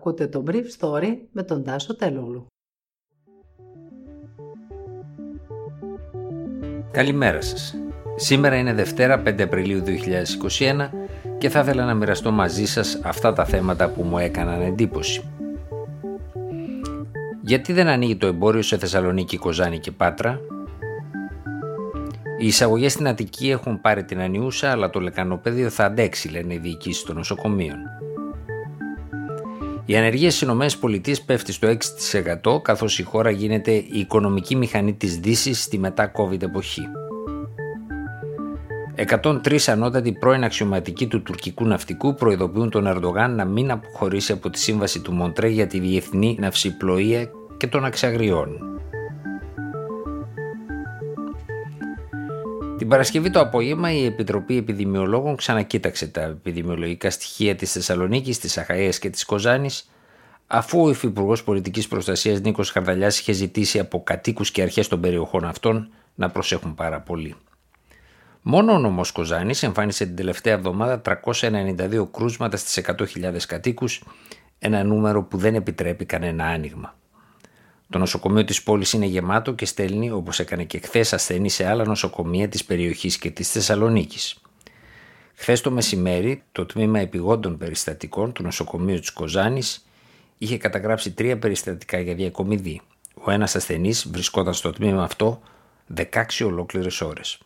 Ακούτε το Brief Story με τον Τάσο Τελούλου. Καλημέρα σας. Σήμερα είναι Δευτέρα 5 Απριλίου 2021 και θα ήθελα να μοιραστώ μαζί σας αυτά τα θέματα που μου έκαναν εντύπωση. Γιατί δεν ανοίγει το εμπόριο σε Θεσσαλονίκη, Κοζάνη και Πάτρα, οι εισαγωγές στην Αττική έχουν πάρει την ανιούσα, αλλά το λεκανοπέδιο θα αντέξει, λένε οι διοικήσεις των νοσοκομείων. Η ανεργία στις ΗΠΑ πέφτει στο 6% καθώς η χώρα γίνεται η οικονομική μηχανή της Δύσης στη μετά-COVID εποχή. 103 ανώτατοι πρώην αξιωματικοί του τουρκικού ναυτικού προειδοποιούν τον Ερντογάν να μην αποχωρήσει από τη σύμβαση του Μοντρέ για τη διεθνή ναυσιπλοεία και τον αξιαγριών. Την Παρασκευή το απόγευμα η Επιτροπή Επιδημιολόγων ξανακοίταξε τα επιδημιολογικά στοιχεία της Θεσσαλονίκης, της Αχαίας και της Κοζάνης αφού ο Υφυπουργός Πολιτικής Προστασίας Νίκος Χαρδαλιάς είχε ζητήσει από κατοίκους και αρχές των περιοχών αυτών να προσέχουν πάρα πολύ. Μόνο ο νομός Κοζάνης εμφάνισε την τελευταία εβδομάδα 392 κρούσματα στις 100.000 κατοίκους, ένα νούμερο που δεν επιτρέπει κανένα άνοιγμα. Το νοσοκομείο της πόλης είναι γεμάτο και στέλνει, όπως έκανε και χθες, ασθενεί σε άλλα νοσοκομεία της περιοχής και της Θεσσαλονίκης. Χθες το μεσημέρι, το τμήμα επιγόντων περιστατικών του νοσοκομείου της Κοζάνης είχε καταγράψει τρία περιστατικά για διακομιδή. Ο ένας ασθενής βρισκόταν στο τμήμα αυτό 16 ολόκληρες ώρες.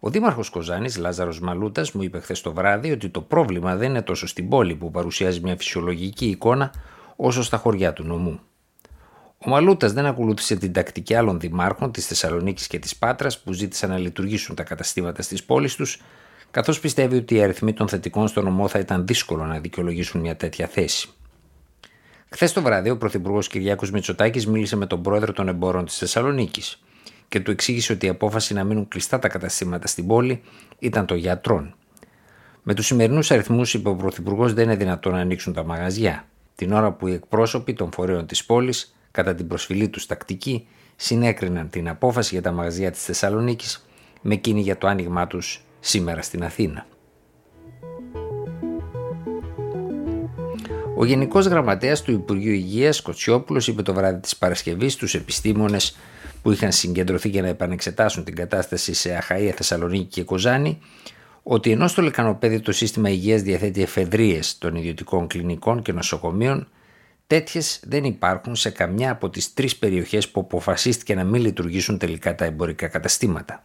Ο Δήμαρχος Κοζάνης, Λάζαρος Μαλούτας, μου είπε χθες το βράδυ ότι το πρόβλημα δεν είναι τόσο στην πόλη που παρουσιάζει μια φυσιολογική εικόνα, όσο στα χωριά του νομού. Ο Μαλούτας δεν ακολούθησε την τακτική άλλων δημάρχων της Θεσσαλονίκης και της Πάτρας που ζήτησαν να λειτουργήσουν τα καταστήματα στις πόλεις τους, καθώς πιστεύει ότι οι αριθμοί των θετικών στο νομό θα ήταν δύσκολο να δικαιολογήσουν μια τέτοια θέση. Χθες το βράδυ, ο Πρωθυπουργός Κυριάκος Μητσοτάκης μίλησε με τον πρόεδρο των εμπόρων της Θεσσαλονίκης και του εξήγησε ότι η απόφαση να μείνουν κλειστά τα καταστήματα στην πόλη ήταν των γιατρών. Με τους σημερινούς αριθμούς, είπε ο Πρωθυπουργός, δεν είναι δυνατόν να ανοίξουν τα μαγαζιά, την ώρα που οι εκπρόσωποι των φορέων της πόλης κατά την προσφυλή τους τακτική, συνέκριναν την απόφαση για τα μαγαζιά της Θεσσαλονίκης με εκείνη για το άνοιγμά τους σήμερα στην Αθήνα. Ο Γενικός Γραμματέας του Υπουργείου Υγείας, Κοτσιόπουλος, είπε το βράδυ της Παρασκευής στους επιστήμονες που είχαν συγκεντρωθεί για να επανεξετάσουν την κατάσταση σε Αχαία, Θεσσαλονίκη και Κοζάνη, ότι ενώ στο λεκανοπέδι το σύστημα υγείας διαθέτει εφεδρείες των ιδιωτικών κλινικών και νοσοκομείων, Τέτοιες δεν υπάρχουν σε καμιά από τις τρεις περιοχές που αποφασίστηκε να μην λειτουργήσουν τελικά τα εμπορικά καταστήματα.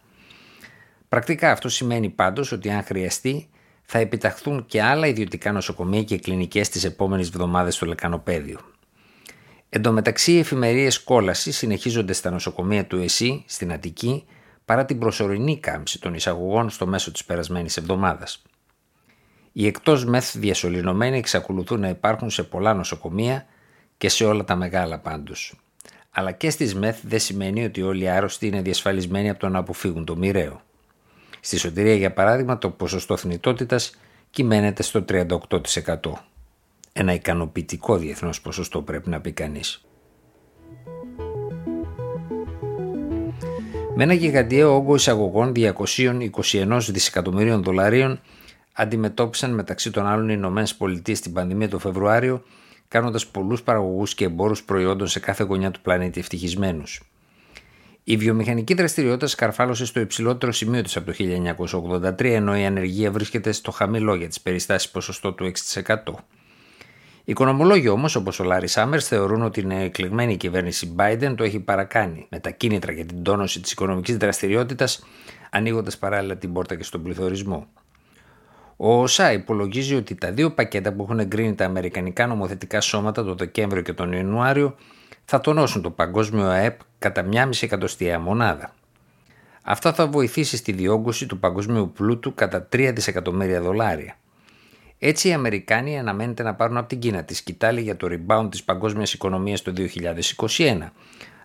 Πρακτικά αυτό σημαίνει πάντως ότι αν χρειαστεί θα επιταχθούν και άλλα ιδιωτικά νοσοκομεία και κλινικές τις επόμενες εβδομάδες στο Λεκανοπέδιο. Εν τω μεταξύ, οι εφημερίες κόλασης συνεχίζονται στα νοσοκομεία του ΕΣΥ στην Αττική παρά την προσωρινή κάμψη των εισαγωγών στο μέσο της περασμένης εβδομάδας. Οι εκτός μεθ διασωληνωμένοι εξακολουθούν να υπάρχουν σε πολλά νοσοκομεία και σε όλα τα μεγάλα πάντως. Αλλά και στις ΜΕΘ δεν σημαίνει ότι όλοι οι άρρωστοι είναι διασφαλισμένοι από το να αποφύγουν το μοιραίο. Στη Σωτηρία, για παράδειγμα, το ποσοστό θνητότητας κυμαίνεται στο 38%. Ένα ικανοποιητικό διεθνώς ποσοστό πρέπει να πει κανείς. Με ένα γιγαντιαίο όγκο εισαγωγών 221 δισεκατομμυρίων δολαρίων αντιμετώπισαν μεταξύ των άλλων οι Ηνωμένες Πολιτείες την πανδημία το Φεβρουάριο κάνοντας πολλούς παραγωγούς και εμπόρους προϊόντων σε κάθε γωνιά του πλανήτη ευτυχισμένους. Η βιομηχανική δραστηριότητα σκαρφάλωσε στο υψηλότερο σημείο της από το 1983, ενώ η ανεργία βρίσκεται στο χαμηλό για τις περιστάσεις ποσοστό του 6%. Οι οικονομολόγοι όμως, όπως ο Λάρι Σάμερς, θεωρούν ότι η εκλεγμένη κυβέρνηση Biden το έχει παρακάνει με τα κίνητρα για την τόνωση της οικονομικής δραστηριότητας, ανοίγοντας παράλληλα την πόρτα και στον πληθωρισμό. Ο ΩΣΑ υπολογίζει ότι τα δύο πακέτα που έχουν εγκρίνει τα Αμερικανικά νομοθετικά σώματα το Δεκέμβριο και τον Ιανουάριο θα τονώσουν το παγκόσμιο ΑΕΠ κατά 1,5 εκατοστιαία μονάδα. Αυτό θα βοηθήσει στη διόγκωση του παγκοσμίου πλούτου κατά 3 δισεκατομμύρια δολάρια. Έτσι οι Αμερικάνοι αναμένεται να πάρουν από την Κίνα τη σκητάλη για το rebound της παγκόσμιας οικονομίας το 2021,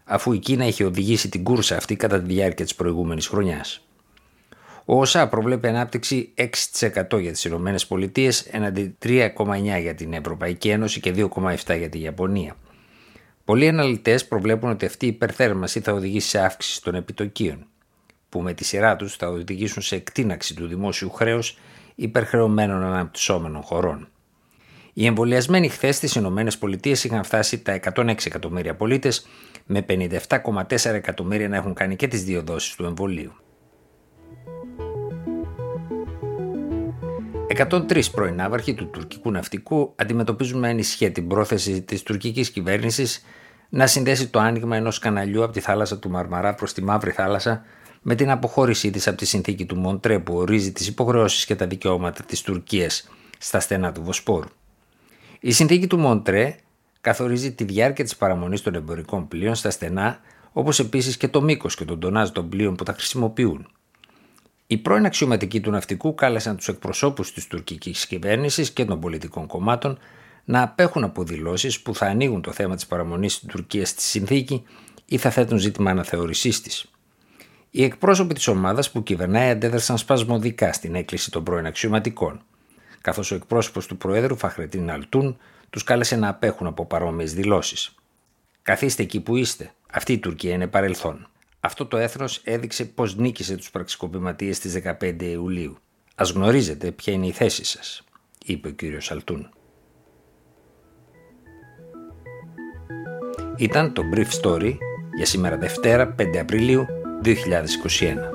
αφού η Κίνα είχε οδηγήσει την κούρσα αυτή κατά τη διάρκεια της προηγούμενης χρονιάς. Ο ΩΣΑ προβλέπει ανάπτυξη 6% για τις ΗΠΑ έναντι 3,9% για την Ευρωπαϊκή Ένωση και 2,7% για τη Ιαπωνία. Πολλοί αναλυτές προβλέπουν ότι αυτή η υπερθέρμανση θα οδηγήσει σε αύξηση των επιτοκίων, που με τη σειρά τους θα οδηγήσουν σε εκτείναξη του δημόσιου χρέους υπερχρεωμένων αναπτυσσόμενων χωρών. Οι εμβολιασμένοι χθες στις ΗΠΑ είχαν φτάσει τα 106 εκατομμύρια πολίτες, με 57,4 εκατομμύρια να έχουν κάνει και τις δύο δόσεις του εμβολίου. 103 πρώην άβαρχοι του τουρκικού ναυτικού αντιμετωπίζουν με ανησυχία την πρόθεση της τουρκικής κυβέρνησης να συνδέσει το άνοιγμα ενός καναλιού από τη θάλασσα του Μαρμαρά προς τη Μαύρη Θάλασσα με την αποχώρησή της από τη συνθήκη του Μοντρέ που ορίζει τις υποχρεώσεις και τα δικαιώματα της Τουρκίας στα στενά του Βοσπόρου. Η συνθήκη του Μοντρέ καθορίζει τη διάρκεια της παραμονής των εμπορικών πλοίων στα στενά, όπως επίσης και το μήκος και τον τονάζ των πλοίων που τα χρησιμοποιούν. Οι πρώην αξιωματικοί του ναυτικού κάλεσαν τους εκπροσώπους της τουρκικής κυβέρνησης και των πολιτικών κομμάτων να απέχουν από δηλώσεις που θα ανοίγουν το θέμα της παραμονής τη Τουρκία στη συνθήκη ή θα θέτουν ζήτημα αναθεωρησή της. Οι εκπρόσωποι της ομάδας που κυβερνάει αντέδρασαν σπασμωδικά στην έκκληση των πρώην αξιωματικών, καθώς ο εκπρόσωπος του Προέδρου Φαχρετίν Αλτούν τους κάλεσε να απέχουν από παρόμοιες δηλώσεις. Καθίστε εκεί που είστε. Αυτή η Τουρκία είναι παρελθόν. Αυτό το έθνος έδειξε πως νίκησε τους πραξικοπηματίες στις 15 Ιουλίου. Α γνωρίζετε ποια είναι η θέση σας, είπε ο κύριος Αλτούν. Ήταν το Brief Story για σήμερα Δευτέρα 5 Απριλίου 2021.